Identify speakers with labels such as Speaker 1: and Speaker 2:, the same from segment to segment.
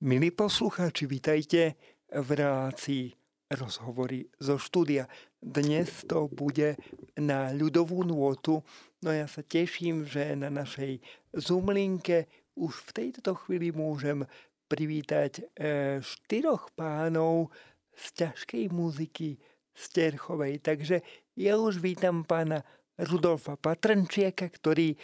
Speaker 1: Milí poslucháči, vítajte v relácii rozhovory zo štúdia. Dnes to bude na ľudovú nôtu, no ja sa teším, že na našej Zoomlinke už v tejto chvíli môžem privítať e, štyroch pánov z ťažkej muziky Terchovej. Takže ja už vítam pána Rudolfa Patrnčieka, ktorý e,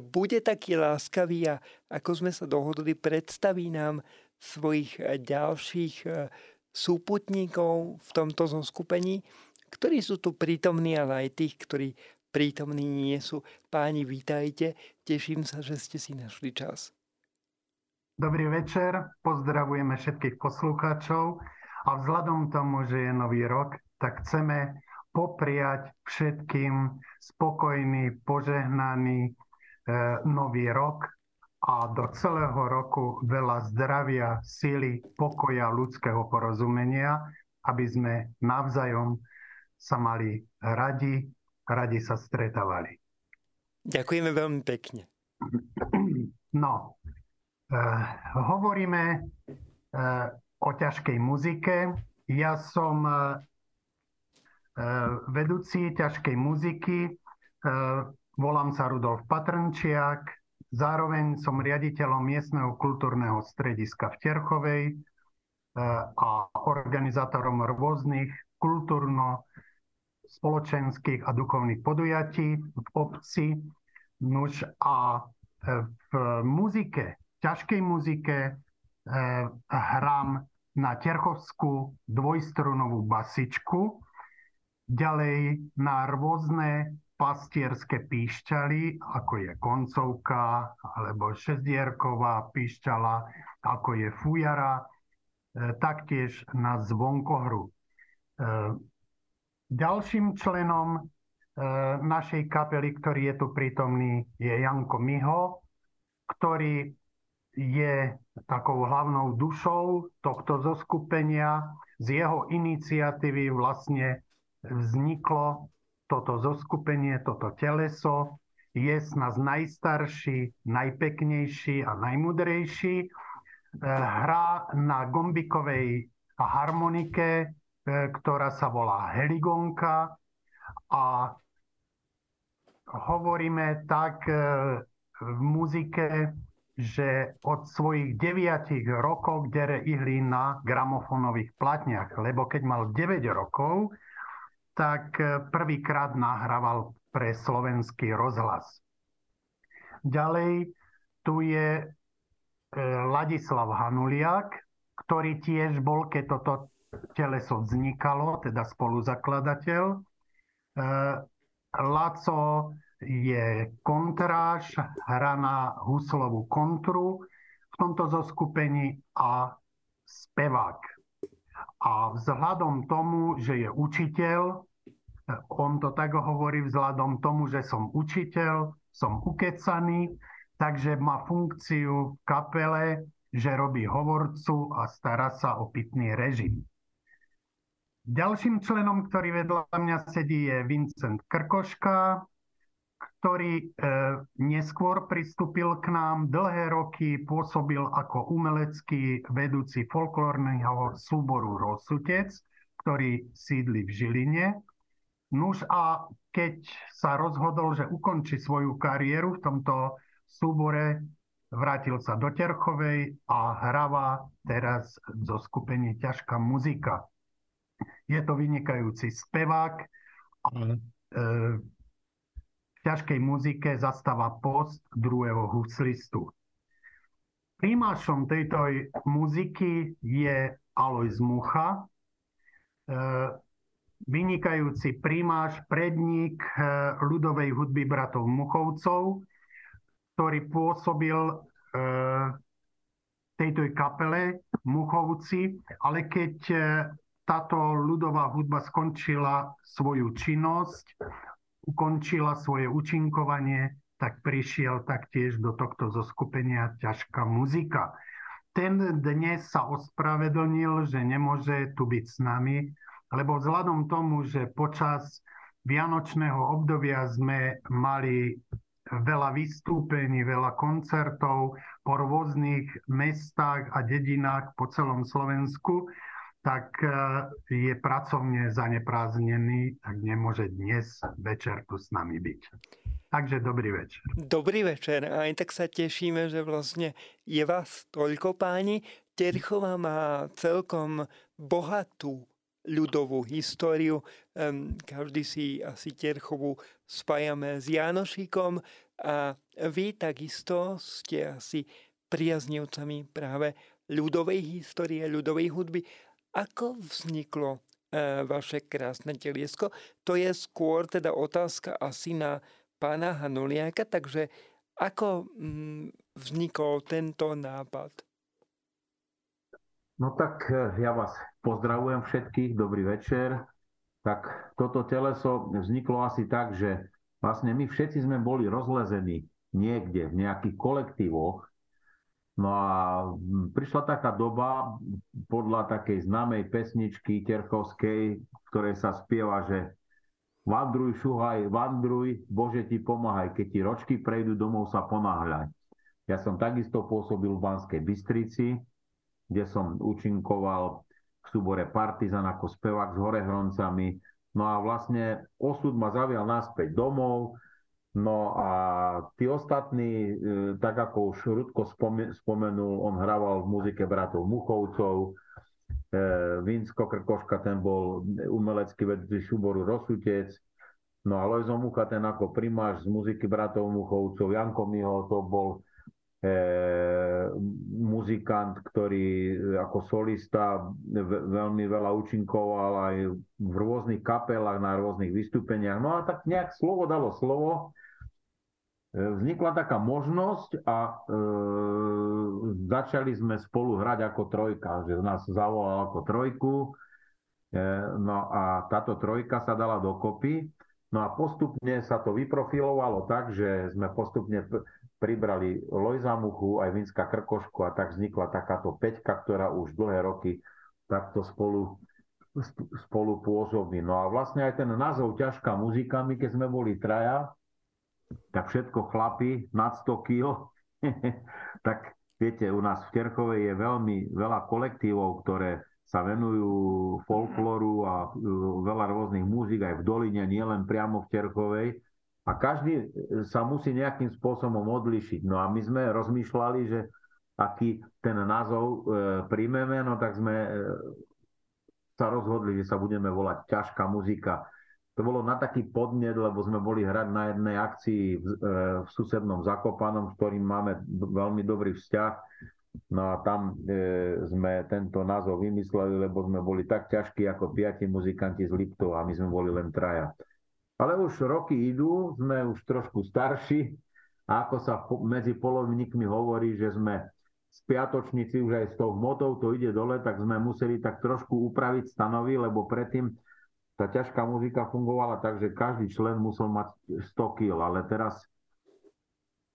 Speaker 1: bude taký láskavý a ako sme sa dohodli, predstaví nám svojich eh, ďalších eh, súputníkov v tomto zoskupení, ktorí sú tu prítomní, ale aj tých, ktorí prítomní nie sú. Páni, vítajte. Teším sa, že ste si našli čas.
Speaker 2: Dobrý večer, pozdravujeme všetkých poslucháčov a vzhľadom tomu, že je nový rok, tak chceme popriať všetkým spokojný, požehnaný e, nový rok a do celého roku veľa zdravia, síly, pokoja, ľudského porozumenia, aby sme navzájom sa mali radi, radi sa stretávali.
Speaker 1: Ďakujeme veľmi pekne.
Speaker 2: No, e, hovoríme e, o ťažkej muzike. Ja som e, vedúci ťažkej muziky. E, volám sa Rudolf Patrnčiak, Zároveň som riaditeľom miestneho kultúrneho strediska v Terchovej e, a organizátorom rôznych kultúrno spoločenských a duchovných podujatí v obci. Nuž a e, v muzike, ťažkej muzike e, hrám na terchovskú dvojstrunovú basičku, ďalej na rôzne pastierské píšťaly, ako je koncovka, alebo šesdierková píšťala, ako je fujara, e, taktiež na zvonkohru. E, ďalším členom e, našej kapely, ktorý je tu prítomný, je Janko Miho, ktorý je takou hlavnou dušou tohto zoskupenia. Z jeho iniciatívy vlastne vzniklo toto zoskupenie, toto teleso je snad najstarší, najpeknejší a najmudrejší. E, hrá na gombikovej harmonike, e, ktorá sa volá heligonka a hovoríme tak e, v muzike, že od svojich deviatich rokov dere ihli na gramofonových platniach, lebo keď mal 9 rokov, tak e, prvýkrát nahrával pre slovenský rozhlas. Ďalej tu je e, Ladislav Hanuliak, ktorý tiež bol, keď toto teleso vznikalo, teda spoluzakladateľ. E, Laco je kontráž, hra na huslovú kontru v tomto zoskupení a spevák. A vzhľadom tomu, že je učiteľ, on to tak hovorí vzhľadom tomu, že som učiteľ, som ukecaný, takže má funkciu v kapele, že robí hovorcu a stará sa o pitný režim. Ďalším členom, ktorý vedľa mňa sedí, je Vincent Krkoška, ktorý e, neskôr pristúpil k nám, dlhé roky pôsobil ako umelecký vedúci folklórneho súboru Rosutec, ktorý sídli v Žiline. Nuž a keď sa rozhodol, že ukončí svoju kariéru v tomto súbore, vrátil sa do Terchovej a hráva teraz zo skupení Ťažká muzika. Je to vynikajúci spevák. Mm. E, ťažkej muzike zastáva post druhého huslistu. Prímášom tejto muziky je Alois Mucha, e, vynikajúci prímáš, predník e, ľudovej hudby bratov Muchovcov, ktorý pôsobil e, tejto kapele Muchovci, ale keď táto ľudová hudba skončila svoju činnosť, ukončila svoje účinkovanie, tak prišiel taktiež do tohto zoskupenia ťažká muzika. Ten dnes sa ospravedlnil, že nemôže tu byť s nami, lebo vzhľadom tomu, že počas vianočného obdobia sme mali veľa vystúpení, veľa koncertov po rôznych mestách a dedinách po celom Slovensku, tak e, je pracovne zaneprázdnený, tak nemôže dnes večer tu s nami byť. Takže dobrý večer.
Speaker 1: Dobrý večer. Aj tak sa tešíme, že vlastne je vás toľko páni. Terchová má celkom bohatú ľudovú históriu. Každý si asi Terchovú spájame s Janošikom a vy takisto ste asi priaznivcami práve ľudovej histórie, ľudovej hudby. Ako vzniklo e, vaše krásne teliesko? To je skôr teda otázka asi na pána Hanuliaka, takže ako mm, vznikol tento nápad?
Speaker 3: No tak e, ja vás pozdravujem všetkých, dobrý večer. Tak toto teleso vzniklo asi tak, že vlastne my všetci sme boli rozlezení niekde v nejakých kolektívoch. No a prišla taká doba podľa takej známej pesničky Terchovskej, v sa spieva, že vandruj, šuhaj, vandruj, Bože ti pomáhaj, keď ti ročky prejdú, domov sa ponáhľaj. Ja som takisto pôsobil v Banskej Bystrici, kde som účinkoval v súbore Partizan ako spevák s Horehroncami. No a vlastne osud ma zavial naspäť domov, No a tí ostatní, e, tak ako už Rudko spomenul, on hrával v muzike bratov Muchovcov, e, Vinsko Krkoška, ten bol umelecký vedúci súboru Rosutec, no a Lojzo Mucha, ten ako primáš z muziky bratov Muchovcov, Janko Miho, to bol E, muzikant, ktorý ako solista veľmi veľa účinkoval aj v rôznych kapelách, na rôznych vystúpeniach. No a tak nejak slovo dalo slovo. E, vznikla taká možnosť a e, začali sme spolu hrať ako trojka, že nás zavolal ako trojku. E, no a táto trojka sa dala dokopy. No a postupne sa to vyprofilovalo tak, že sme postupne pribrali Lojza Muchu, aj Vinská Krkošku a tak vznikla takáto peťka, ktorá už dlhé roky takto spolu, spolu pôsobí. No a vlastne aj ten názov ťažká muzika, my keď sme boli traja, tak všetko chlapi nad 100 kg, tak viete, u nás v Terchovej je veľmi veľa kolektívov, ktoré sa venujú folklóru a e, veľa rôznych múzik aj v doline, nielen priamo v Terchovej. A každý e, sa musí nejakým spôsobom odlišiť. No a my sme rozmýšľali, že aký ten názov e, príjmeme, no tak sme sa rozhodli, že sa budeme volať ťažká muzika. To bolo na taký podnet, lebo sme boli hrať na jednej akcii v, e, v susednom Zakopanom, s ktorým máme veľmi dobrý vzťah. No a tam e, sme tento názov vymysleli, lebo sme boli tak ťažkí ako piati muzikanti z Liptov a my sme boli len traja. Ale už roky idú, sme už trošku starší a ako sa medzi polovníkmi hovorí, že sme spiatočníci už aj s tou hmotou to ide dole, tak sme museli tak trošku upraviť stanovy, lebo predtým tá ťažká muzika fungovala tak, že každý člen musel mať 100 kg, ale teraz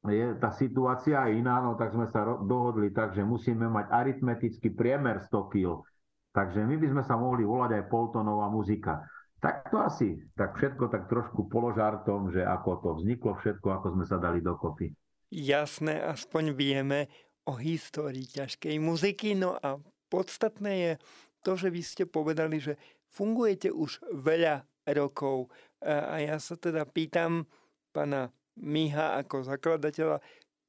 Speaker 3: je tá situácia iná, no tak sme sa dohodli tak, že musíme mať aritmetický priemer 100 kg. Takže my by sme sa mohli volať aj poltonová muzika. Tak to asi, tak všetko tak trošku položartom, že ako to vzniklo všetko, ako sme sa dali dokopy.
Speaker 1: Jasné, aspoň vieme o histórii ťažkej muziky. No a podstatné je to, že vy ste povedali, že fungujete už veľa rokov. A ja sa teda pýtam pána Miha ako zakladateľa,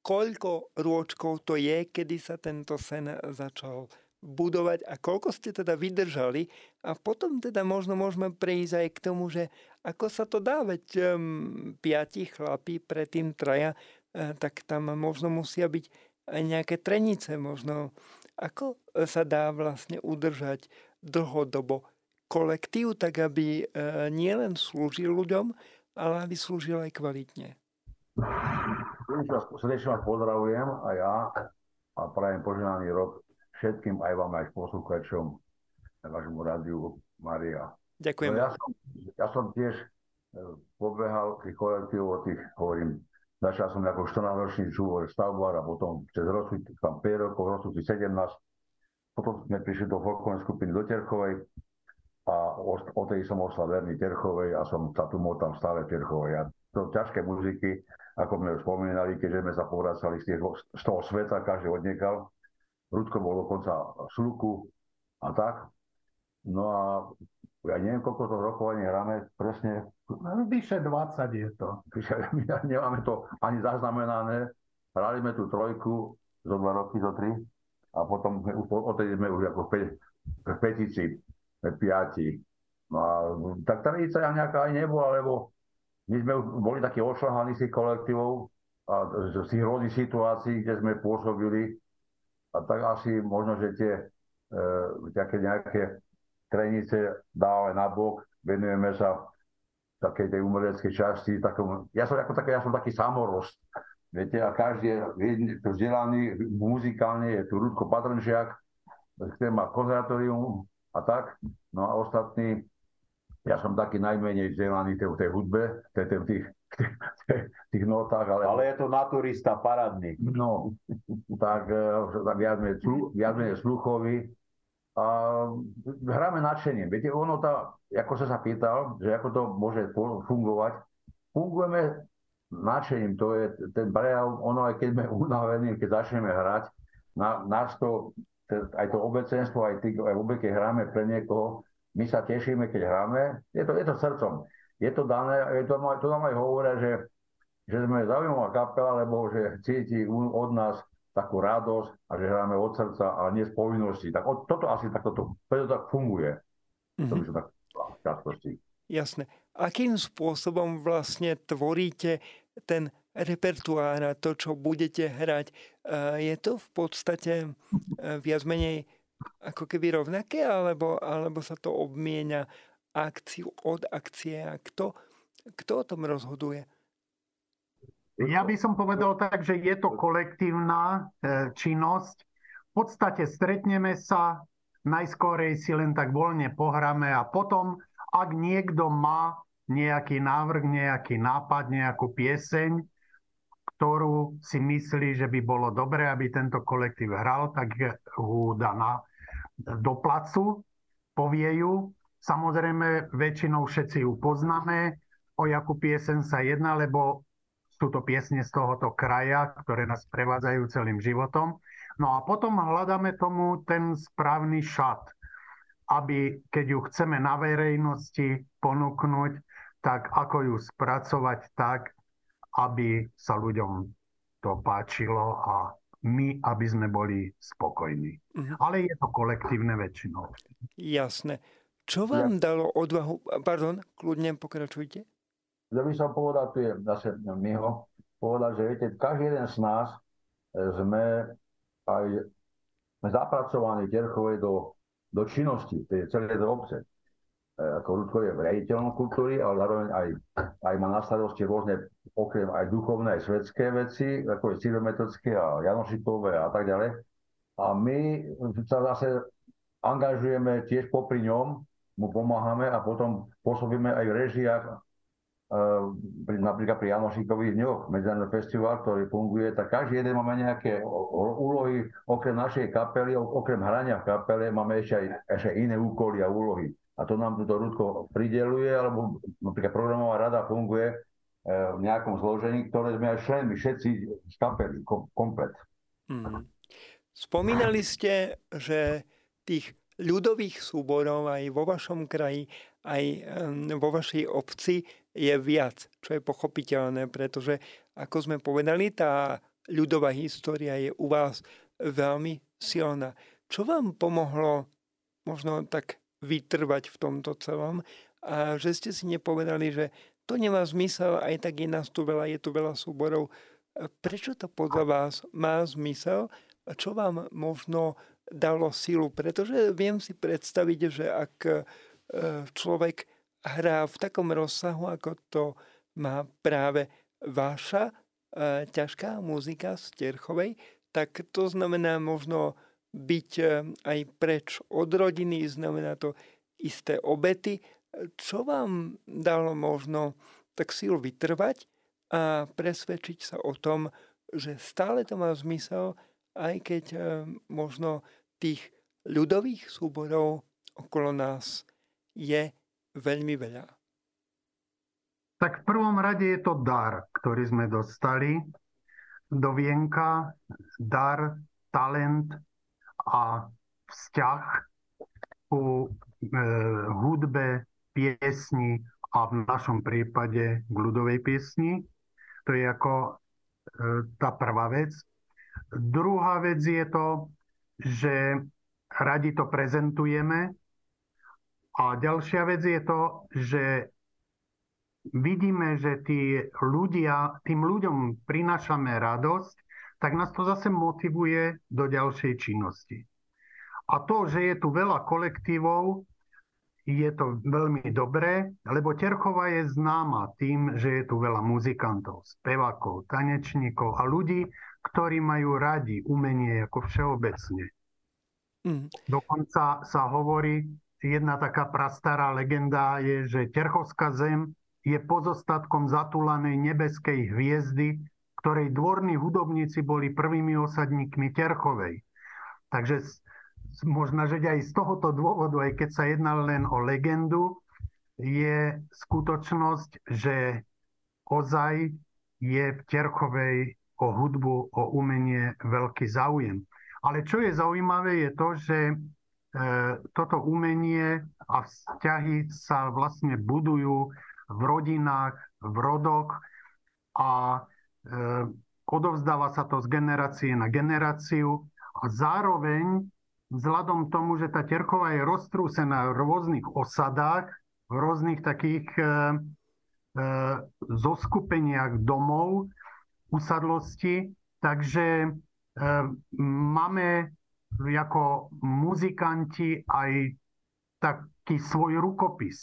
Speaker 1: koľko rôčkov to je, kedy sa tento sen začal budovať a koľko ste teda vydržali a potom teda možno môžeme prejsť aj k tomu, že ako sa to dá, veď um, piati chlapí, predtým traja, uh, tak tam možno musia byť aj nejaké trenice, možno ako sa dá vlastne udržať dlhodobo kolektív, tak aby uh, nielen slúžil ľuďom, ale aby slúžil aj kvalitne.
Speaker 3: Srdečne vás pozdravujem a ja a prajem poženaný rok všetkým, aj vám, aj poslucháčom vášmu rádiu Maria.
Speaker 1: Ďakujem. No
Speaker 3: ja, som, ja som tiež e, pobehal tých kolektívov, tých, hovorím, začal som ako 14-ročný súbor stavbar a potom cez rozsud, tam 5 rokov, rozsud 17, potom sme prišli do folklovnej skupiny do Terchovej a o, o tej som ostal verný Terchovej a som sa tu motal stále Terchovej. A to ťažké muziky,
Speaker 4: ako sme už spomínali, keďže sme sa povracali z, tých, z toho sveta, každý odniekal. Rudko bol dokonca sluku a tak. No a ja neviem, koľko to rokovaní hráme presne.
Speaker 2: No, vyše 20 je to.
Speaker 4: My nemáme to ani zaznamenané. Hrali sme tú trojku zo dva roky, zo tri. A potom sme, odtedy sme už ako v petici, piati. No a tak tradícia nejaká aj nebola, lebo my sme boli takí ošľahaní si kolektívov a z rôznych situácií, kde sme pôsobili. A tak asi možno, že tie e, také nejaké trenice dávame na bok, venujeme sa takej tej umeleckej časti. Takom, ja, som ako také, ja som taký samorost. Viete, a každý je vzdelaný muzikálne, je tu Rudko Patronšiak, ktorý má konzervatórium a tak. No a ostatní, ja som taký najmenej vzdelaný v tej hudbe, v tých, tých, tých notách. Ale...
Speaker 3: ale je to naturista parádny.
Speaker 4: No, tak, eh, tak viac menej, viac menej sluchový a hráme nadšením. Viete, ono tá, ako sa sa pýtal, že ako to môže fungovať, fungujeme nadšením, to je ten prejav, ono aj keď sme unavení, keď začneme hrať, na, nás to, aj to obecenstvo, aj, tí, aj vôbec, keď hráme pre niekoho, my sa tešíme, keď hráme, je to, je to srdcom. Je to dané, je to, to nám aj hovoria, že, že sme zaujímavá kapela, lebo že cíti od nás takú radosť a že hráme od srdca a nie z povinnosti. Tak od, toto asi tak toto, preto tak funguje. Mm-hmm. To by som tak v
Speaker 1: Jasné. Akým spôsobom vlastne tvoríte ten repertoár a to, čo budete hrať? Je to v podstate e, viac menej ako keby rovnaké, alebo, alebo sa to obmienia akciu od akcie a kto, kto o tom rozhoduje?
Speaker 2: Ja by som povedal tak, že je to kolektívna e, činnosť. V podstate stretneme sa, najskorej si len tak voľne pohráme a potom, ak niekto má nejaký návrh, nejaký nápad, nejakú pieseň, ktorú si myslí, že by bolo dobré, aby tento kolektív hral, tak ho dá na, do placu, povie ju. Samozrejme, väčšinou všetci ju poznáme, o jakú piesen sa jedná, lebo sú to piesne z tohoto kraja, ktoré nás prevádzajú celým životom. No a potom hľadáme tomu ten správny šat, aby keď ju chceme na verejnosti ponúknuť, tak ako ju spracovať tak, aby sa ľuďom to páčilo a my, aby sme boli spokojní. Uh-huh. Ale je to kolektívne väčšinou.
Speaker 1: Jasné. Čo vám ja... dalo odvahu... Pardon, kľudne pokračujte
Speaker 4: ja by som povedal, tu je zase Miho, povedal, že viete, každý jeden z nás e, sme aj sme zapracovaní Terchovej do, do činnosti, tej celej do obce. E, ako Rudko je riaditeľom kultúry, ale zároveň aj, aj má na starosti rôzne, okrem aj duchovné, aj svetské veci, ako je cirometodické a Janošikové a tak ďalej. A my sa zase angažujeme tiež popri ňom, mu pomáhame a potom pôsobíme aj v režiách pri, napríklad pri Janošikových dňoch, medzinárodný festival, ktorý funguje, tak každý jeden máme nejaké úlohy, okrem našej kapely, okrem hrania v kapele, máme ešte aj ešte iné úkoly a úlohy. A to nám túto Rudko prideluje, alebo napríklad programová rada funguje e, v nejakom zložení, ktoré sme aj členmi, všetci z kapely, komplet.
Speaker 1: Hmm. Spomínali ste, že tých ľudových súborov aj vo vašom kraji, aj vo vašej obci je viac, čo je pochopiteľné, pretože, ako sme povedali, tá ľudová história je u vás veľmi silná. Čo vám pomohlo možno tak vytrvať v tomto celom a že ste si nepovedali, že to nemá zmysel, aj tak je nás tu veľa, je tu veľa súborov. Prečo to podľa vás má zmysel? Čo vám možno dalo silu? Pretože viem si predstaviť, že ak e, človek hrá v takom rozsahu, ako to má práve vaša e, ťažká muzika z Terchovej, tak to znamená možno byť e, aj preč od rodiny, znamená to isté obety. Čo vám dalo možno tak síl vytrvať a presvedčiť sa o tom, že stále to má zmysel, aj keď e, možno tých ľudových súborov okolo nás je veľmi veľa.
Speaker 2: Tak v prvom rade je to dar, ktorý sme dostali do vienka, dar, talent a vzťah ku e, hudbe, piesni a v našom prípade k ľudovej piesni. To je ako e, tá prvá vec. Druhá vec je to, že radi to prezentujeme. A ďalšia vec je to, že vidíme, že tí ľudia, tým ľuďom prinášame radosť, tak nás to zase motivuje do ďalšej činnosti. A to, že je tu veľa kolektívov, je to veľmi dobré, lebo Terchova je známa tým, že je tu veľa muzikantov, spevákov, tanečníkov a ľudí, ktorí majú radi umenie ako všeobecne. Mm. Dokonca sa hovorí, jedna taká prastará legenda je, že Terchovská zem je pozostatkom zatúlanej nebeskej hviezdy, ktorej dvorní hudobníci boli prvými osadníkmi Terchovej. Takže možno, že aj z tohoto dôvodu, aj keď sa jedná len o legendu, je skutočnosť, že ozaj je v Terchovej o hudbu, o umenie veľký záujem. Ale čo je zaujímavé je to, že e, toto umenie a vzťahy sa vlastne budujú v rodinách, v rodoch a odovzdáva sa to z generácie na generáciu a zároveň vzhľadom tomu, že tá Terkova je roztrúsená v rôznych osadách, v rôznych takých e, e, zoskupeniach domov, usadlosti, takže máme ako muzikanti aj taký svoj rukopis.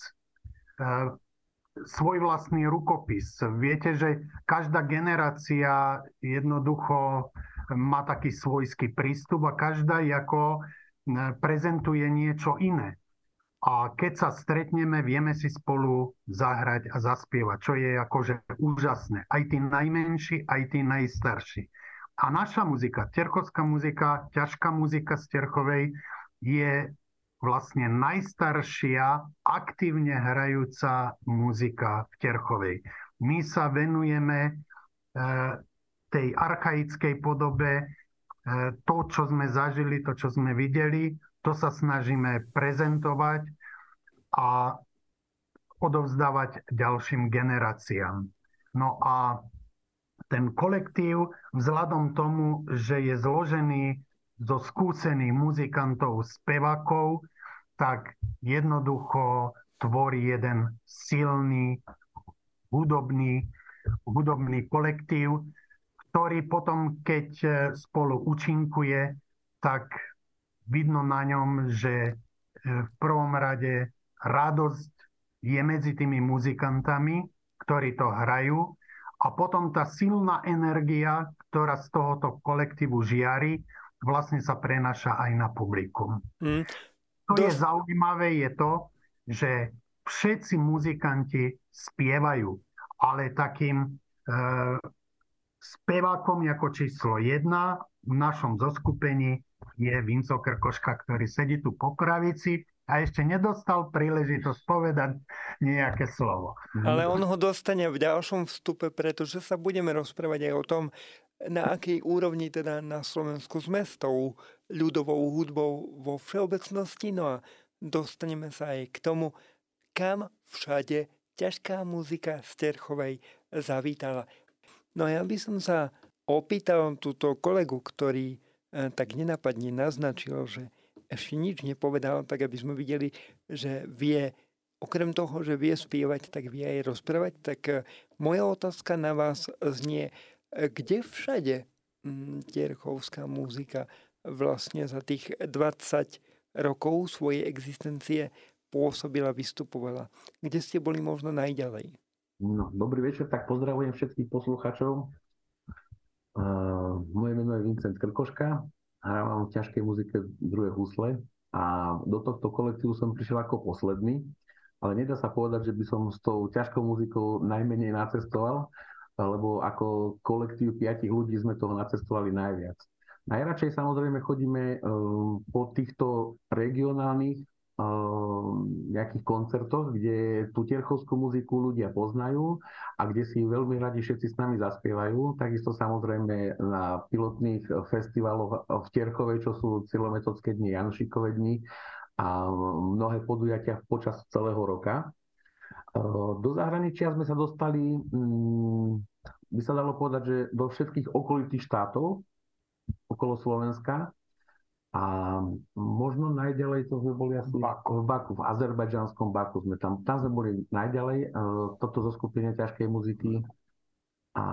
Speaker 2: Svoj vlastný rukopis. Viete, že každá generácia jednoducho má taký svojský prístup a každá ako prezentuje niečo iné. A keď sa stretneme, vieme si spolu zahrať a zaspievať, čo je akože úžasné. Aj tí najmenší, aj tí najstarší. A naša muzika, terchovská muzika, ťažká muzika z Terchovej, je vlastne najstaršia aktívne hrajúca muzika v Terchovej. My sa venujeme e, tej archaickej podobe E, to, čo sme zažili, to, čo sme videli, to sa snažíme prezentovať a odovzdávať ďalším generáciám. No a ten kolektív vzhľadom tomu, že je zložený zo skúsených muzikantov, spevákov, tak jednoducho tvorí jeden silný hudobný, hudobný kolektív, ktorý potom, keď e, spolu účinkuje, tak vidno na ňom, že e, v prvom rade radosť je medzi tými muzikantami, ktorí to hrajú a potom tá silná energia, ktorá z tohoto kolektívu žiari, vlastne sa prenaša aj na publikum. Mm. To je zaujímavé je to, že všetci muzikanti spievajú, ale takým e, Spevákom ako číslo jedna v našom zoskupení je Vinco Krkoška, ktorý sedí tu po pravici a ešte nedostal príležitosť povedať nejaké slovo.
Speaker 1: Ale on ho dostane v ďalšom vstupe, pretože sa budeme rozprávať aj o tom, na akej úrovni teda na Slovensku sme s tou ľudovou hudbou vo všeobecnosti. No a dostaneme sa aj k tomu, kam všade ťažká muzika z Terchovej zavítala. No ja by som sa opýtal túto kolegu, ktorý e, tak nenapadne naznačil, že ešte nič nepovedal, tak aby sme videli, že vie, okrem toho, že vie spievať, tak vie aj rozprávať. Tak e, moja otázka na vás znie, kde všade mm, tierchovská muzika vlastne za tých 20 rokov svojej existencie pôsobila, vystupovala? Kde ste boli možno najďalej?
Speaker 3: No, dobrý večer, tak pozdravujem všetkých poslucháčov. Uh, moje meno je Vincent Krkoška, hrávam v ťažkej muzike druhé husle a do tohto kolektívu som prišiel ako posledný, ale nedá sa povedať, že by som s tou ťažkou muzikou najmenej nacestoval, lebo ako kolektív piatich ľudí sme toho nacestovali najviac. Najradšej samozrejme chodíme uh, po týchto regionálnych
Speaker 5: nejakých koncertoch, kde tú tierchovskú muziku ľudia poznajú a kde si veľmi radi všetci s nami zaspievajú. Takisto samozrejme na pilotných festivaloch v Tierchovej, čo sú celometodské dni, Janšikové dni a mnohé podujatia počas celého roka. Do zahraničia sme sa dostali, mm, by sa dalo povedať, že do všetkých okolitých štátov okolo Slovenska a možno najďalej to sme boli asi Baku. v Baku, v azerbajdžanskom Baku sme tam, tam sme boli najďalej, e, toto zo skupiny ťažkej muziky. A,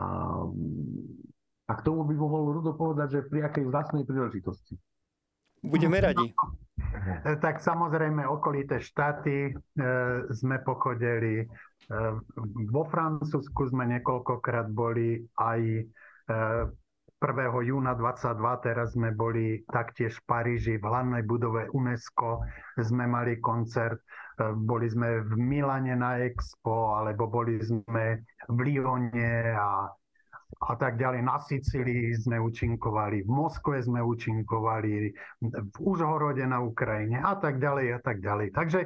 Speaker 5: a k tomu by mohol Rudo povedať, že pri akej vlastnej príležitosti.
Speaker 1: Budeme radi.
Speaker 2: E, tak samozrejme okolité štáty e, sme pochodili. E, vo Francúzsku sme niekoľkokrát boli aj e, 1. júna 22, teraz sme boli taktiež v Paríži, v hlavnej budove UNESCO, sme mali koncert, e, boli sme v Milane na Expo, alebo boli sme v Lyone a, a tak ďalej. Na Sicílii sme účinkovali, v Moskve sme účinkovali, v Užhorode na Ukrajine a tak ďalej a tak ďalej. Takže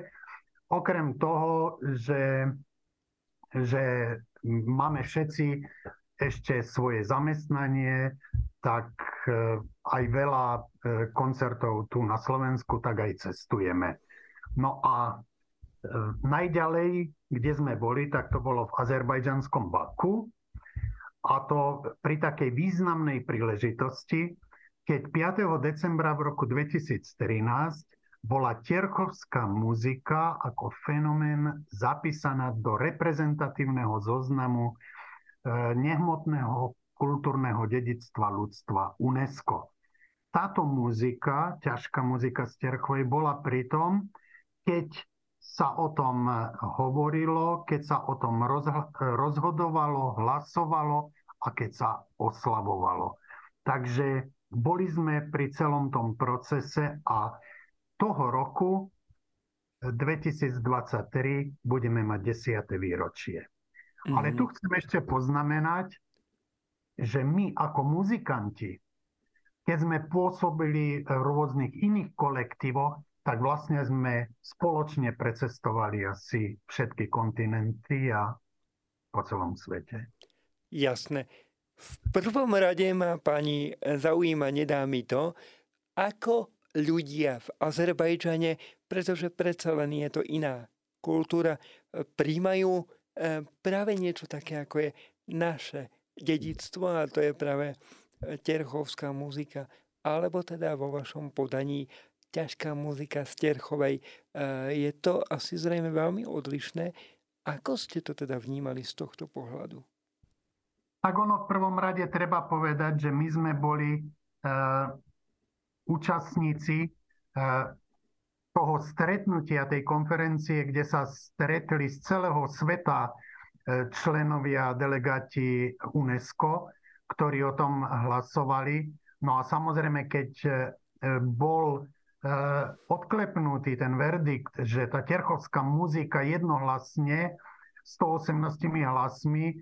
Speaker 2: okrem toho, že, že máme všetci ešte svoje zamestnanie, tak e, aj veľa e, koncertov tu na Slovensku, tak aj cestujeme. No a e, najďalej, kde sme boli, tak to bolo v azerbajdžanskom Baku. A to pri takej významnej príležitosti, keď 5. decembra v roku 2013 bola tierchovská muzika ako fenomén zapísaná do reprezentatívneho zoznamu E, nehmotného kultúrneho dedictva ľudstva UNESCO. Táto muzika, ťažká muzika z Terchovej, bola pritom, keď sa o tom hovorilo, keď sa o tom rozhodovalo, hlasovalo a keď sa oslavovalo. Takže boli sme pri celom tom procese a toho roku 2023 budeme mať 10. výročie. Mm-hmm. Ale tu chcem ešte poznamenať, že my ako muzikanti, keď sme pôsobili v rôznych iných kolektívoch, tak vlastne sme spoločne precestovali asi všetky kontinenty a po celom svete.
Speaker 1: Jasné. V prvom rade ma pani zaujíma, nedá mi to, ako ľudia v Azerbajdžane, pretože predsa len je to iná kultúra, príjmajú E, práve niečo také, ako je naše dedictvo a to je práve e, terchovská muzika, alebo teda vo vašom podaní ťažká muzika z Terchovej. E, je to asi zrejme veľmi odlišné. Ako ste to teda vnímali z tohto pohľadu?
Speaker 2: Tak ono v prvom rade treba povedať, že my sme boli uh, účastníci uh, toho stretnutia, tej konferencie, kde sa stretli z celého sveta e, členovia delegáti UNESCO, ktorí o tom hlasovali. No a samozrejme, keď e, bol e, odklepnutý ten verdikt, že tá terchovská muzika jednohlasne 118 hlasmi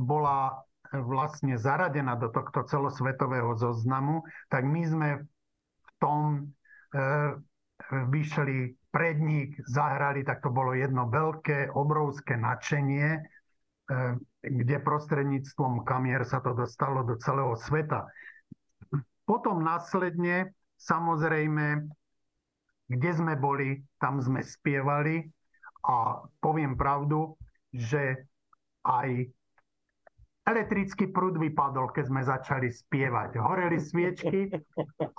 Speaker 2: bola vlastne zaradená do tohto celosvetového zoznamu, tak my sme v tom vyšli pred nich, zahrali, tak to bolo jedno veľké, obrovské nadšenie, e, kde prostredníctvom kamier sa to dostalo do celého sveta. Potom následne, samozrejme, kde sme boli, tam sme spievali a poviem pravdu, že aj elektrický prúd vypadol, keď sme začali spievať. Horeli sviečky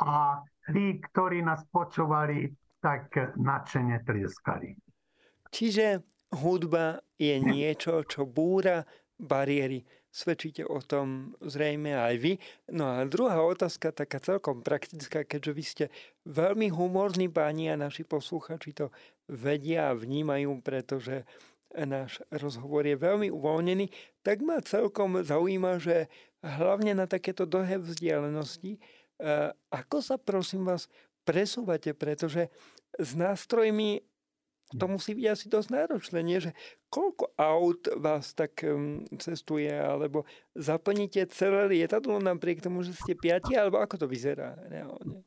Speaker 2: a tí, ktorí nás počúvali, tak nadšene tlieskali.
Speaker 1: Čiže hudba je niečo, čo búra bariéry. Svedčíte o tom zrejme aj vy. No a druhá otázka, taká celkom praktická, keďže vy ste veľmi humorní páni a naši posluchači to vedia a vnímajú, pretože náš rozhovor je veľmi uvoľnený, tak ma celkom zaujíma, že hlavne na takéto dlhé vzdialenosti, ako sa prosím vás presúvate, pretože s nástrojmi to hm. musí byť asi dosť náročné, nie? Že koľko aut vás tak um, cestuje, alebo zaplníte celé lietadlo napriek tomu, že ste piati, alebo ako to vyzerá reálne?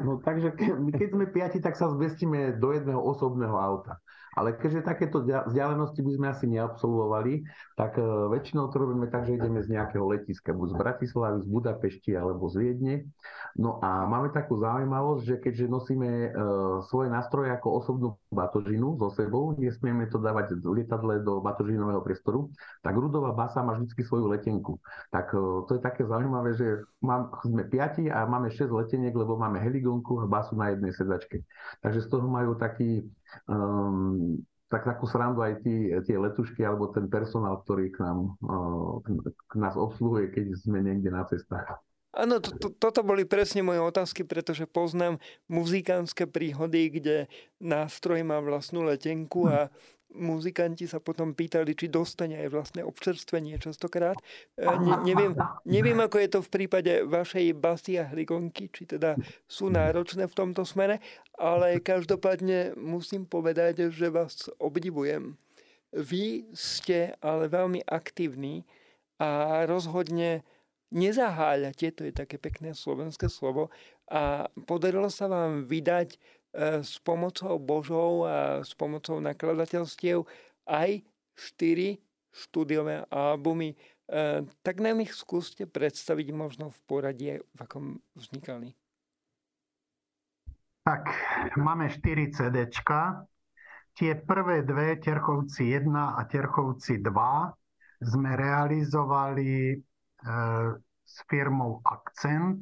Speaker 5: No takže keď sme piati, tak sa zmestíme do jedného osobného auta. Ale keďže takéto vzdialenosti by sme asi neabsolvovali, tak e, väčšinou to robíme tak, že ideme z nejakého letiska, buď z Bratislavy, z Budapešti alebo z Viedne. No a máme takú zaujímavosť, že keďže nosíme e, svoje nástroje ako osobnú batožinu so sebou, nesmieme to dávať v lietadle do batožinového priestoru, tak Rudová basa má vždy svoju letenku. Tak e, to je také zaujímavé, že mám, sme piati a máme 6 leteniek, lebo máme heligonku a basu na jednej sedačke. Takže z toho majú taký um, tak takú srandu aj tí, tie letušky alebo ten personál, ktorý k nám, uh, k nás obsluhuje, keď sme niekde na cestách.
Speaker 1: Áno, to, to, toto boli presne moje otázky, pretože poznám muzikánske príhody, kde nástroj má vlastnú letenku a muzikanti sa potom pýtali, či dostane aj vlastné občerstvenie častokrát. E, ne, neviem, neviem, ako je to v prípade vašej basy a hligonky, či teda sú náročné v tomto smere, ale každopádne musím povedať, že vás obdivujem. Vy ste ale veľmi aktívni a rozhodne nezaháľate, to je také pekné slovenské slovo, a podarilo sa vám vydať E, s pomocou Božou a s pomocou nakladateľstiev aj štyri štúdiové albumy. E, tak nám ich skúste predstaviť možno v poradí, v akom vznikali.
Speaker 2: Tak, máme 4 CDčka. Tie prvé dve, Terchovci 1 a Terchovci 2, sme realizovali s firmou Akcent,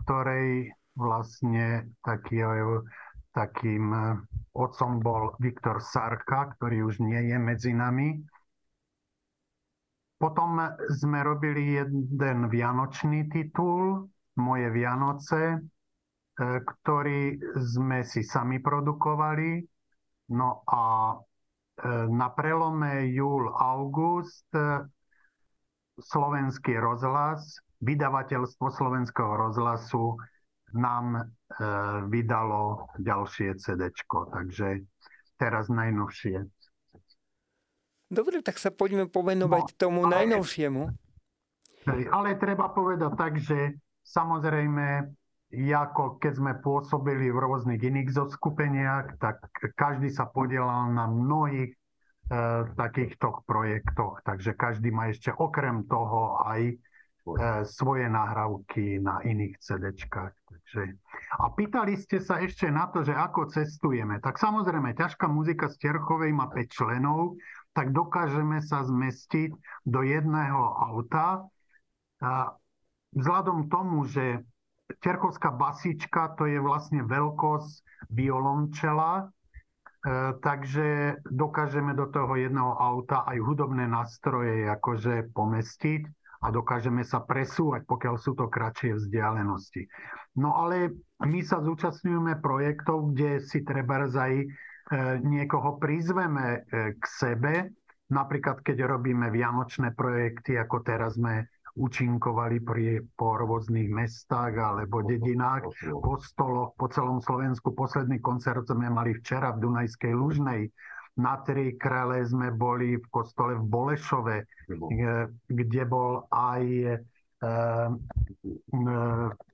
Speaker 2: ktorej vlastne taký, takým eh, otcom bol Viktor Sarka, ktorý už nie je medzi nami. Potom sme robili jeden vianočný titul, Moje Vianoce, ktorý sme si sami produkovali. No a na prelome júl-august slovenský rozhlas, vydavateľstvo slovenského rozhlasu nám e, vydalo ďalšie CD, takže teraz najnovšie.
Speaker 1: Dobre, tak sa poďme povenovať no, tomu ale, najnovšiemu.
Speaker 2: Ale treba povedať tak, že samozrejme, ako keď sme pôsobili v rôznych iných zoskupeniach, tak každý sa podielal na mnohých takýchto projektoch. Takže každý má ešte okrem toho aj E, svoje nahrávky na iných CD-čkách. Takže... A pýtali ste sa ešte na to, že ako cestujeme. Tak samozrejme, ťažká muzika z Terchovej má 5 členov, tak dokážeme sa zmestiť do jedného auta. A vzhľadom tomu, že Terchovská basička to je vlastne veľkosť violončela, e, takže dokážeme do toho jedného auta aj hudobné nástroje akože pomestiť a dokážeme sa presúvať, pokiaľ sú to kratšie vzdialenosti. No ale my sa zúčastňujeme projektov, kde si treba aj e, niekoho prizveme e, k sebe. Napríklad, keď robíme vianočné projekty, ako teraz sme účinkovali pri, po rôznych mestách alebo dedinách, kostoloch po celom Slovensku. Posledný koncert sme mali včera v Dunajskej Lužnej. Na tri krele sme boli v kostole v Bolešove, kde bol? aj e,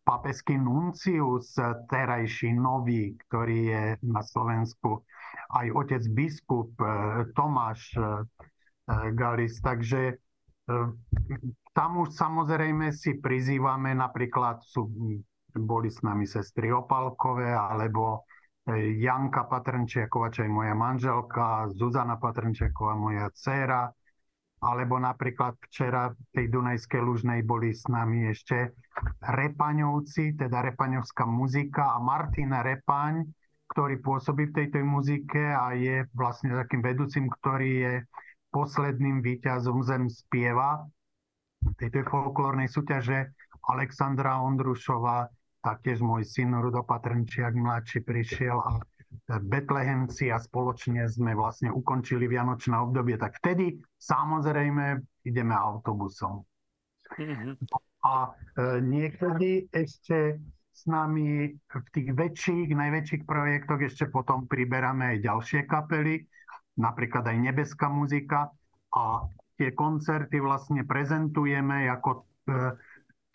Speaker 2: papeský nuncius, terajší nový, ktorý je na Slovensku, aj otec biskup e, Tomáš e, Galis. Takže tam už samozrejme si prizývame, napríklad sú, boli s nami sestry Opalkové, alebo Janka Patrnčiaková, čo je moja manželka, Zuzana Patrnčiaková, moja dcéra, alebo napríklad včera v tej Dunajskej Lužnej boli s nami ešte Repaňovci, teda Repaňovská muzika a Martin Repaň, ktorý pôsobí v tejto muzike a je vlastne takým vedúcim, ktorý je posledným víťazom Zem spieva tejto folklórnej súťaže Alexandra Ondrušová taktiež môj syn Rudo Patrnčiak mladší prišiel a Betlehemci a spoločne sme vlastne ukončili Vianočné obdobie, tak vtedy samozrejme ideme autobusom. Mm-hmm. A e, niekedy ešte s nami v tých väčších, najväčších projektoch ešte potom priberáme aj ďalšie kapely, napríklad aj Nebeská muzika a tie koncerty vlastne prezentujeme ako e,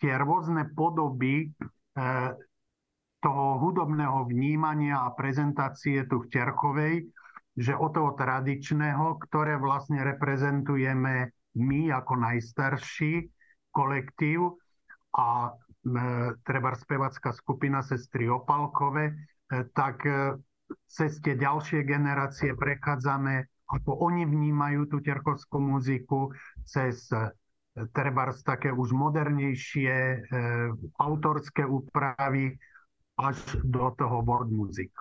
Speaker 2: tie rôzne podoby E, toho hudobného vnímania a prezentácie tu v Terchovej, že od toho tradičného, ktoré vlastne reprezentujeme my ako najstarší kolektív a e, treba spevacká skupina sestry Opalkové, tak cez tie ďalšie generácie prechádzame, ako oni vnímajú tú terkovskú muziku, cez e, treba také už modernejšie e, autorské úpravy až do toho world music.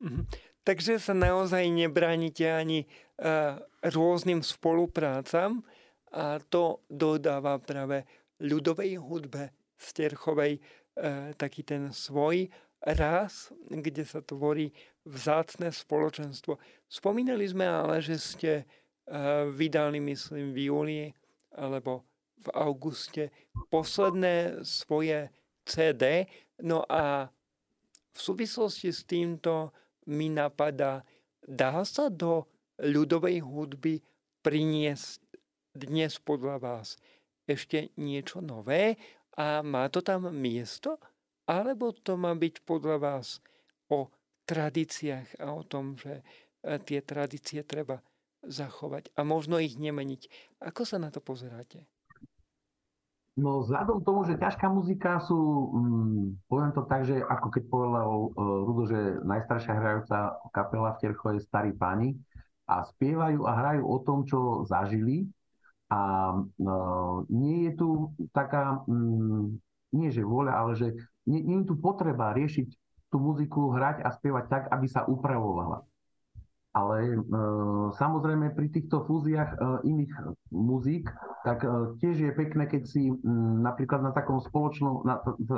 Speaker 1: Mm-hmm. Takže sa naozaj nebránite ani uh, rôznym spoluprácam a to dodáva práve ľudovej hudbe Sterchovej uh, taký ten svoj raz, kde sa tvorí vzácne spoločenstvo. Spomínali sme ale, že ste uh, vydali, myslím, v júli alebo v auguste posledné svoje CD. No a v súvislosti s týmto mi napadá, dá sa do ľudovej hudby priniesť dnes podľa vás ešte niečo nové a má to tam miesto? Alebo to má byť podľa vás o tradíciách a o tom, že e, tie tradície treba zachovať a možno ich nemeniť. Ako sa na to pozeráte?
Speaker 5: No vzhľadom tomu, že ťažká muzika sú, um, poviem to tak, že ako keď povedal uh, Rudo, že najstaršia hrajúca kapela v Tercho je Starí páni a spievajú a hrajú o tom, čo zažili a uh, nie je tu taká, um, nie že vôľa, ale že nie, nie je tu potreba riešiť tú muziku, hrať a spievať tak, aby sa upravovala. Ale e, samozrejme pri týchto fúziách e, iných muzík, tak e, tiež je pekné, keď si m, napríklad na takom spoločnom, na, e,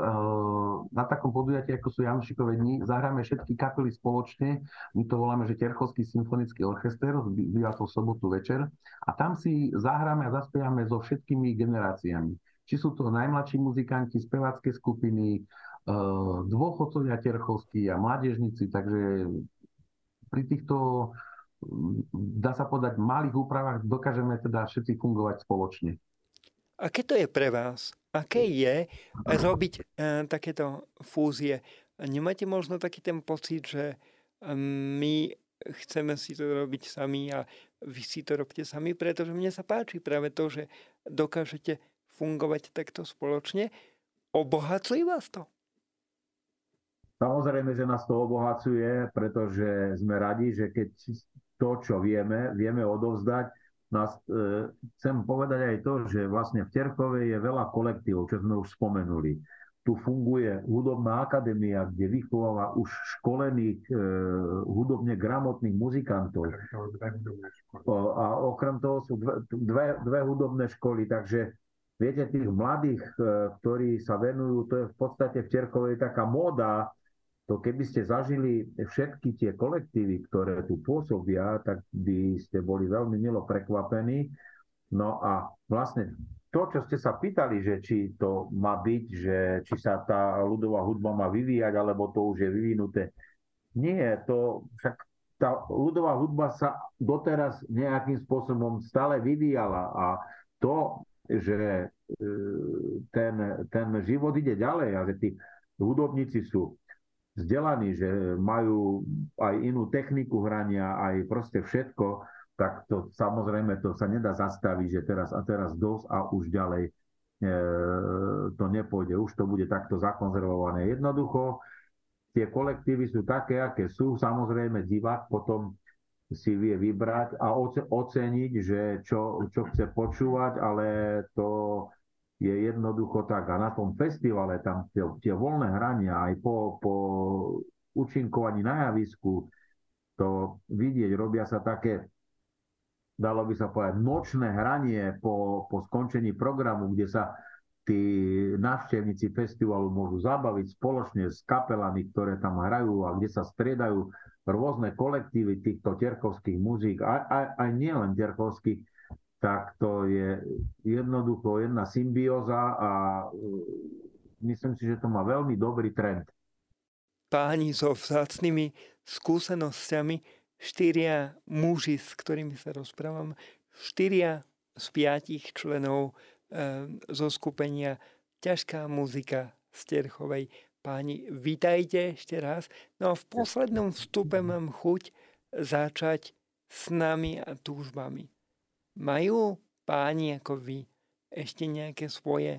Speaker 5: na takom podujatí, ako sú Janušikové dni, zahráme všetky kapely spoločne. My to voláme, že Terchovský symfonický orchester, býva to v sobotu večer. A tam si zahráme a zaspievame so všetkými generáciami. Či sú to najmladší muzikanti, spevácké skupiny, dôchodcovia Terchovskí a mládežníci, takže pri týchto, dá sa povedať, malých úpravách dokážeme teda všetci fungovať spoločne.
Speaker 1: Aké to je pre vás? Aké je robiť takéto fúzie? Nemáte možno taký ten pocit, že my chceme si to robiť sami a vy si to robte sami, pretože mne sa páči práve to, že dokážete fungovať takto spoločne. Obohacuje vás to?
Speaker 3: Samozrejme, že nás to obohacuje, pretože sme radi, že keď to, čo vieme, vieme odovzdať. Nás, e, chcem povedať aj to, že vlastne v Terchovej je veľa kolektívov, čo sme už spomenuli. Tu funguje hudobná akadémia, kde vychováva už školených, e, hudobne gramotných muzikantov. A okrem toho sú dve, dve, dve hudobné školy, takže viete, tých mladých, e, ktorí sa venujú, to je v podstate v Terchovej taká móda, to keby ste zažili všetky tie kolektívy, ktoré tu pôsobia, tak by ste boli veľmi milo prekvapení. No a vlastne to, čo ste sa pýtali, že či to má byť, že či sa tá ľudová hudba má vyvíjať, alebo to už je vyvinuté. Nie, to však tá ľudová hudba sa doteraz nejakým spôsobom stále vyvíjala a to, že e, ten, ten život ide ďalej a že tí hudobníci sú vzdelaní, že majú aj inú techniku hrania, aj proste všetko, tak to samozrejme to sa nedá zastaviť, že teraz a teraz dosť a už ďalej e, to nepôjde. Už to bude takto zakonzervované. Jednoducho tie kolektívy sú také, aké sú. Samozrejme divák potom si vie vybrať a oceniť, že čo, čo chce počúvať, ale to je jednoducho tak. A na tom festivale tam tie, tie voľné hrania aj po, po účinkovaní na javisku, to vidieť, robia sa také, dalo by sa povedať, nočné hranie po, po skončení programu, kde sa tí návštevníci festivalu môžu zabaviť spoločne s kapelami, ktoré tam hrajú a kde sa striedajú rôzne kolektívy týchto terkovských muzík, aj, aj, aj nielen terkovských, tak to je jednoducho jedna symbióza a e, myslím si, že to má veľmi dobrý trend.
Speaker 1: Páni so vzácnými skúsenosťami, štyria muži, s ktorými sa rozprávam, štyria z piatich členov e, zo skupenia Ťažká muzika z Terchovej. Páni, vítajte ešte raz. No a v poslednom vstupe mám chuť začať snami a túžbami. Majú páni ako vy ešte nejaké svoje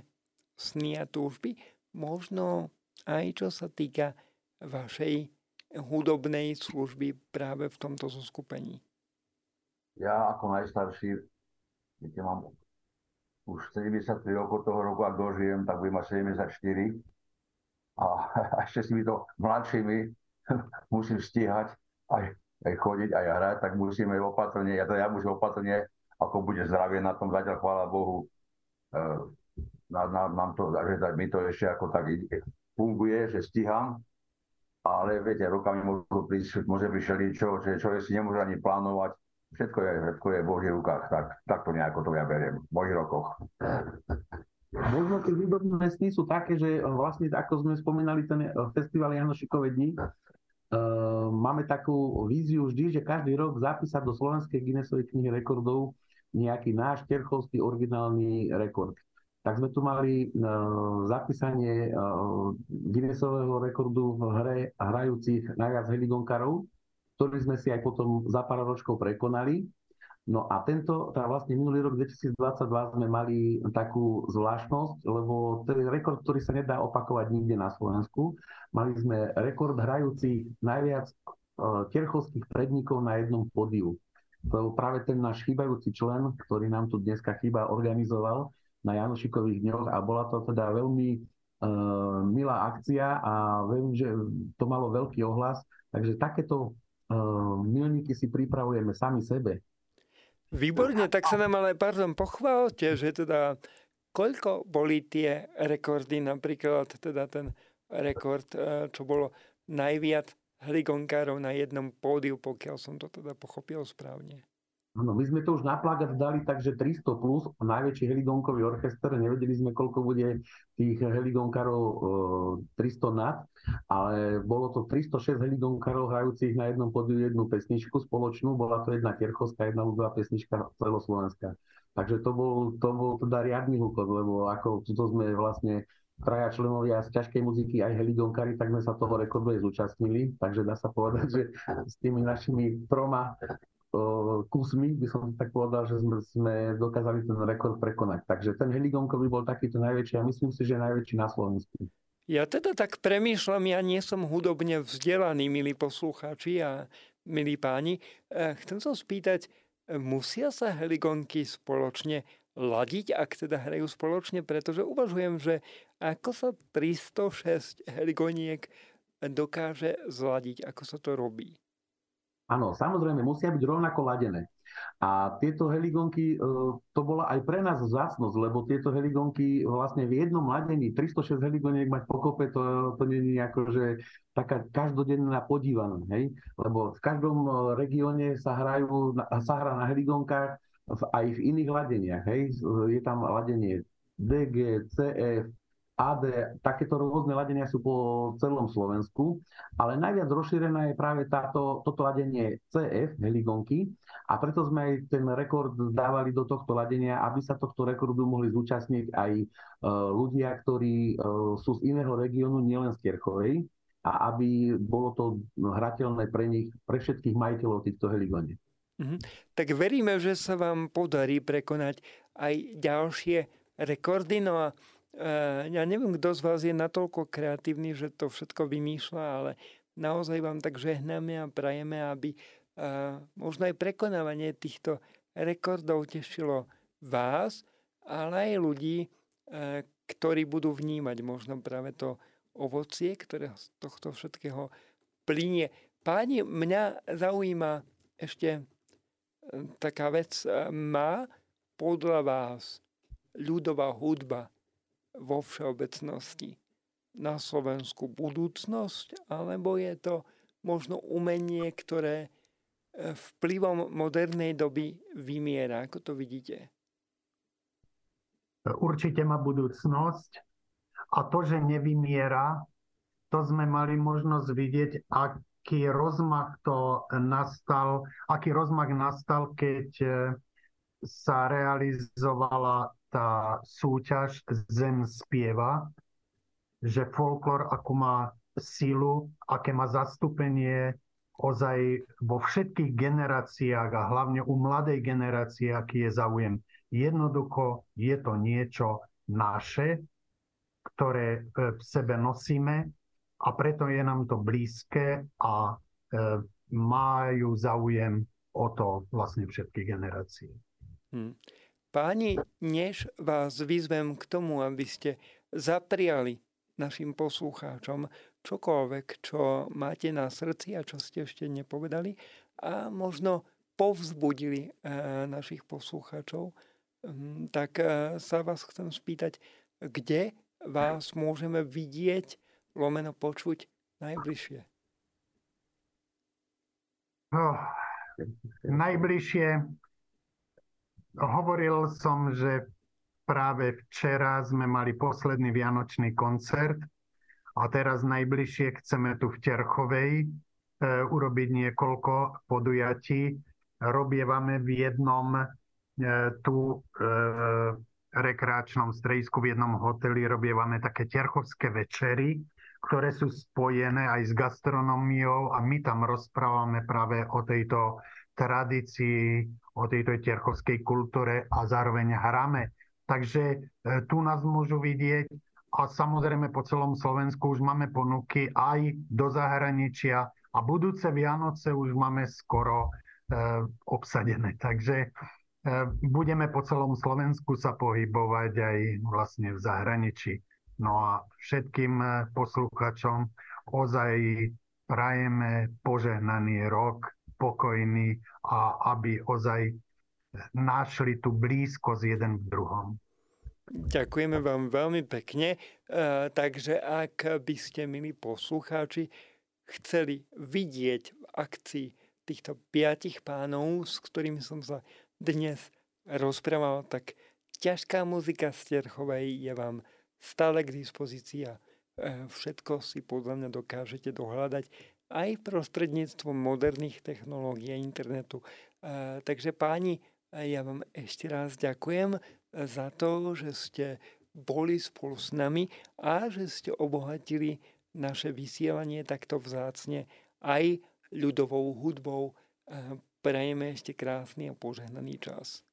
Speaker 1: sny a túžby? Možno aj čo sa týka vašej hudobnej služby práve v tomto zoskupení.
Speaker 4: Ja ako najstarší, viete, mám už 73 rokov toho roku, ak dožijem, tak budem mať 74 a ešte s týmito mladšími musím stíhať aj, aj chodiť, aj hrať, tak musíme opatrne, ja to ja musím opatrne, ako bude zdravie na tom, zatiaľ chvála Bohu, e, na, na, nám to, že mi to ešte ako tak funguje, že stíham, ale viete, rukami môžu prísť, môže prísť čo, že človek si nemôže ani plánovať, všetko je, všetko je v Božích rukách, tak, tak to nejako to ja beriem v mojich rokoch.
Speaker 5: Možno tie výborné sny sú také, že eh, vlastne ako sme spomínali ten eh, festival Janošikové uh, máme takú víziu vždy, že každý rok zapísať do Slovenskej Guinnessovej knihy rekordov nejaký náš terchovský originálny rekord. Tak sme tu mali uh, zapísanie uh, Guinnessového rekordu v hre hrajúcich najviac heligonkarov, ktorý sme si aj potom za pár ročkov prekonali. No a tento, tá vlastne minulý rok 2022 sme mali takú zvláštnosť, lebo to je rekord, ktorý sa nedá opakovať nikde na Slovensku. Mali sme rekord hrajúcich najviac uh, terchovských predníkov na jednom podiu. To práve ten náš chýbajúci člen, ktorý nám tu dneska chýba, organizoval na Janošikových dňoch a bola to teda veľmi uh, milá akcia a viem, že to malo veľký ohlas. Takže takéto uh, milníky si pripravujeme sami sebe
Speaker 1: Výborne, tak sa nám ale, pardon, pochválte, že teda koľko boli tie rekordy, napríklad teda ten rekord, eh, čo bolo najviac hligonkárov na jednom pódiu, pokiaľ som to teda pochopil správne.
Speaker 5: No, my sme to už na plagát dali takže 300 plus, najväčší heligonkový orchester, nevedeli sme, koľko bude tých heligonkarov e, 300 nad, ale bolo to 306 heligonkarov hrajúcich na jednom podiu jednu pesničku spoločnú, bola to jedna kierchovská, jedna ľudová pesnička celoslovenská. Takže to bol, to bol teda riadny hukot, lebo ako to sme vlastne traja členovia z ťažkej muziky aj heligonkari, tak sme sa toho rekordu aj zúčastnili. Takže dá sa povedať, že s tými našimi troma kusmi, by som tak povedal, že sme, sme dokázali ten rekord prekonať. Takže ten heligonkový bol takýto najväčší a myslím si, že najväčší na Slovensku.
Speaker 1: Ja teda tak premýšľam, ja nie som hudobne vzdelaný, milí poslucháči a milí páni. E, chcem sa spýtať, musia sa heligonky spoločne ladiť, ak teda hrajú spoločne, pretože uvažujem, že ako sa 306 heligoniek dokáže zladiť, ako sa to robí.
Speaker 5: Áno, samozrejme, musia byť rovnako ladené. A tieto heligonky, e, to bola aj pre nás zásnosť, lebo tieto heligonky vlastne v jednom ladení, 306 heligoniek mať pokope, to, to nie je ako, že taká každodenná podívaná, hej? Lebo v každom e, regióne sa hrajú, sa hrá na heligonkách aj v iných ladeniach, hej? Je tam ladenie DG, CF, AD, takéto rôzne ladenia sú po celom Slovensku, ale najviac rozšírené je práve táto, toto ladenie CF, heligonky, a preto sme aj ten rekord dávali do tohto ladenia, aby sa tohto rekordu mohli zúčastniť aj e, ľudia, ktorí e, sú z iného regiónu, nielen z Kierchovej, a aby bolo to hrateľné pre nich, pre všetkých majiteľov týchto heligoniek.
Speaker 1: Mm-hmm. Tak veríme, že sa vám podarí prekonať aj ďalšie rekordy. No a Eh, ja neviem, kto z vás je natoľko kreatívny, že to všetko vymýšľa, ale naozaj vám tak žehnáme a prajeme, aby eh, možno aj prekonávanie týchto rekordov tešilo vás, ale aj ľudí, eh, ktorí budú vnímať možno práve to ovocie, ktoré z tohto všetkého plinie. Páni, mňa zaujíma ešte taká vec. Má podľa vás ľudová hudba vo všeobecnosti na Slovensku budúcnosť, alebo je to možno umenie, ktoré e, vplyvom modernej doby vymiera. Ako to vidíte?
Speaker 2: Určite má budúcnosť. A to, že nevymiera, to sme mali možnosť vidieť, aký rozmach to nastal, aký rozmach nastal, keď e, sa realizovala tá súťaž Zem spieva, že folklór ako má sílu, aké má zastúpenie ozaj vo všetkých generáciách a hlavne u mladej generácie, aký je záujem. Jednoducho je to niečo naše, ktoré e, v sebe nosíme a preto je nám to blízke a e, majú záujem o to vlastne všetky generácie.
Speaker 1: Hmm. Páni, než vás vyzvem k tomu, aby ste zapriali našim poslucháčom čokoľvek, čo máte na srdci a čo ste ešte nepovedali a možno povzbudili eh, našich poslucháčov, hm, tak eh, sa vás chcem spýtať, kde vás môžeme vidieť, lomeno počuť najbližšie?
Speaker 2: Oh, najbližšie hovoril som, že práve včera sme mali posledný vianočný koncert a teraz najbližšie chceme tu v Terchovej e, urobiť niekoľko podujatí. Robievame v jednom e, tu e, rekreačnom stredisku, v jednom hoteli robievame také terchovské večery, ktoré sú spojené aj s gastronómiou a my tam rozprávame práve o tejto tradícii, o tejto terchovskej kultúre a zároveň hráme Takže e, tu nás môžu vidieť a samozrejme po celom Slovensku už máme ponuky aj do zahraničia a budúce Vianoce už máme skoro e, obsadené. Takže e, budeme po celom Slovensku sa pohybovať aj vlastne v zahraničí. No a všetkým e, posluchačom ozaj prajeme požehnaný rok, pokojný a aby ozaj našli tú blízkosť jeden v druhom.
Speaker 1: Ďakujeme vám veľmi pekne. E, takže ak by ste, milí poslucháči, chceli vidieť v akcii týchto piatich pánov, s ktorými som sa dnes rozprával, tak ťažká muzika z Terchovej je vám stále k dispozícii a e, všetko si podľa mňa dokážete dohľadať aj prostredníctvom moderných technológií a internetu. E, takže páni, ja vám ešte raz ďakujem za to, že ste boli spolu s nami a že ste obohatili naše vysielanie takto vzácne aj ľudovou hudbou. Prajeme ešte krásny a požehnaný čas.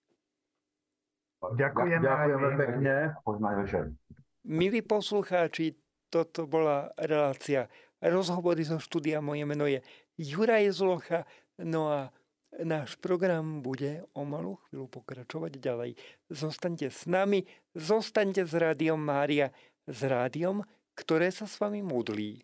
Speaker 2: Ďakujem,
Speaker 3: Ďakujeme pekne.
Speaker 1: Milí poslucháči, toto bola relácia rozhovory zo štúdia. Moje meno je Juraj Zlocha. No a Náš program bude o malú chvíľu pokračovať ďalej. Zostaňte s nami, zostaňte s Rádiom Mária, s rádiom, ktoré sa s vami modlí.